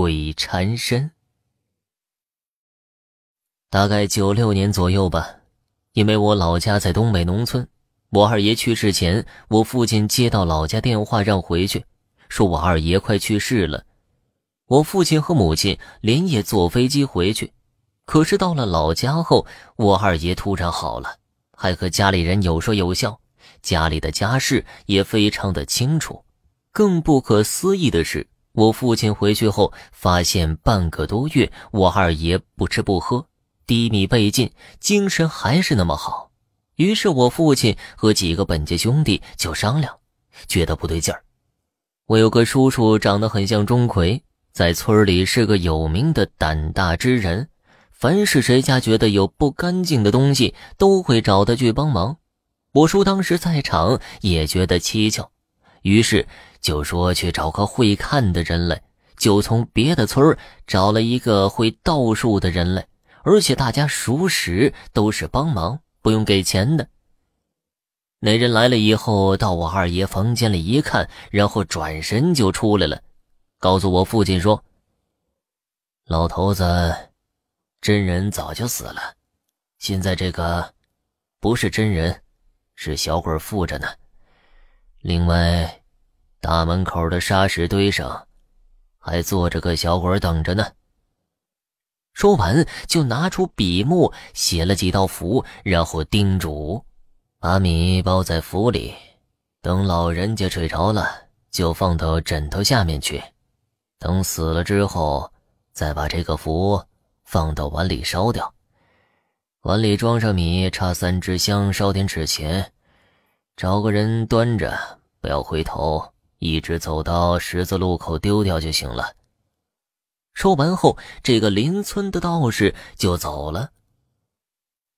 鬼缠身。大概九六年左右吧，因为我老家在东北农村，我二爷去世前，我父亲接到老家电话让回去，说我二爷快去世了。我父亲和母亲连夜坐飞机回去，可是到了老家后，我二爷突然好了，还和家里人有说有笑，家里的家事也非常的清楚。更不可思议的是，我父亲回去后发现半个多月，我二爷不吃不喝。低迷背尽，精神还是那么好。于是我父亲和几个本家兄弟就商量，觉得不对劲儿。我有个叔叔长得很像钟馗，在村里是个有名的胆大之人，凡是谁家觉得有不干净的东西，都会找他去帮忙。我叔当时在场，也觉得蹊跷，于是就说去找个会看的人来，就从别的村找了一个会道术的人来。而且大家熟识，都是帮忙，不用给钱的。那人来了以后，到我二爷房间里一看，然后转身就出来了，告诉我父亲说：“老头子，真人早就死了，现在这个不是真人，是小鬼附着呢。另外，大门口的沙石堆上还坐着个小鬼等着呢。”说完，就拿出笔墨写了几道符，然后叮嘱：“把米包在符里，等老人家睡着了，就放到枕头下面去。等死了之后，再把这个符放到碗里烧掉。碗里装上米，插三支香，烧点纸钱，找个人端着，不要回头，一直走到十字路口丢掉就行了。”说完后，这个邻村的道士就走了。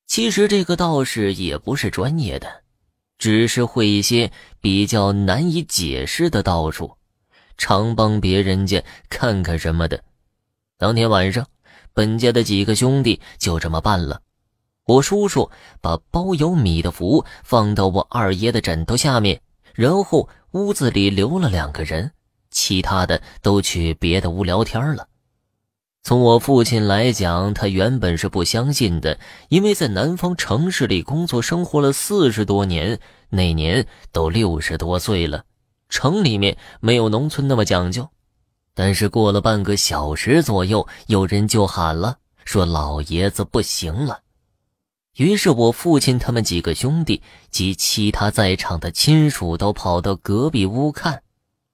其实这个道士也不是专业的，只是会一些比较难以解释的道术，常帮别人家看看什么的。当天晚上，本家的几个兄弟就这么办了。我叔叔把包有米的符放到我二爷的枕头下面，然后屋子里留了两个人，其他的都去别的屋聊天了。从我父亲来讲，他原本是不相信的，因为在南方城市里工作生活了四十多年，那年都六十多岁了，城里面没有农村那么讲究。但是过了半个小时左右，有人就喊了，说老爷子不行了。于是我父亲他们几个兄弟及其他在场的亲属都跑到隔壁屋看。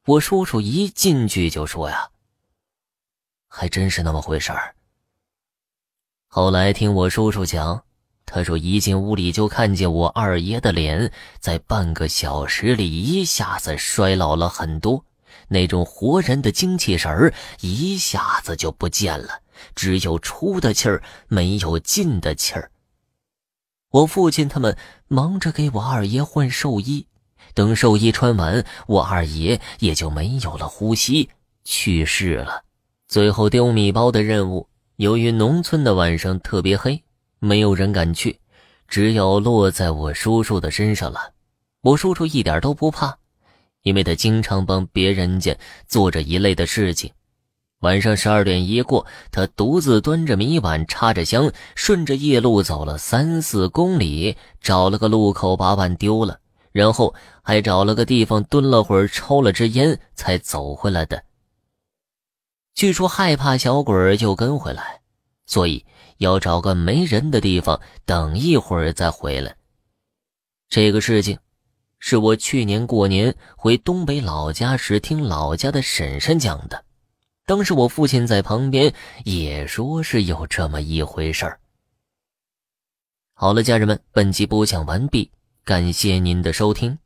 我叔叔一进去就说呀。还真是那么回事儿。后来听我叔叔讲，他说一进屋里就看见我二爷的脸，在半个小时里一下子衰老了很多，那种活人的精气神儿一下子就不见了，只有出的气儿，没有进的气儿。我父亲他们忙着给我二爷换寿衣，等寿衣穿完，我二爷也就没有了呼吸，去世了。最后丢米包的任务，由于农村的晚上特别黑，没有人敢去，只有落在我叔叔的身上了。我叔叔一点都不怕，因为他经常帮别人家做着一类的事情。晚上十二点一过，他独自端着米碗，插着香，顺着夜路走了三四公里，找了个路口把碗丢了，然后还找了个地方蹲了会儿，抽了支烟，才走回来的。据说害怕小鬼就跟回来，所以要找个没人的地方等一会儿再回来。这个事情是我去年过年回东北老家时听老家的婶婶讲的，当时我父亲在旁边也说是有这么一回事儿。好了，家人们，本集播讲完毕，感谢您的收听。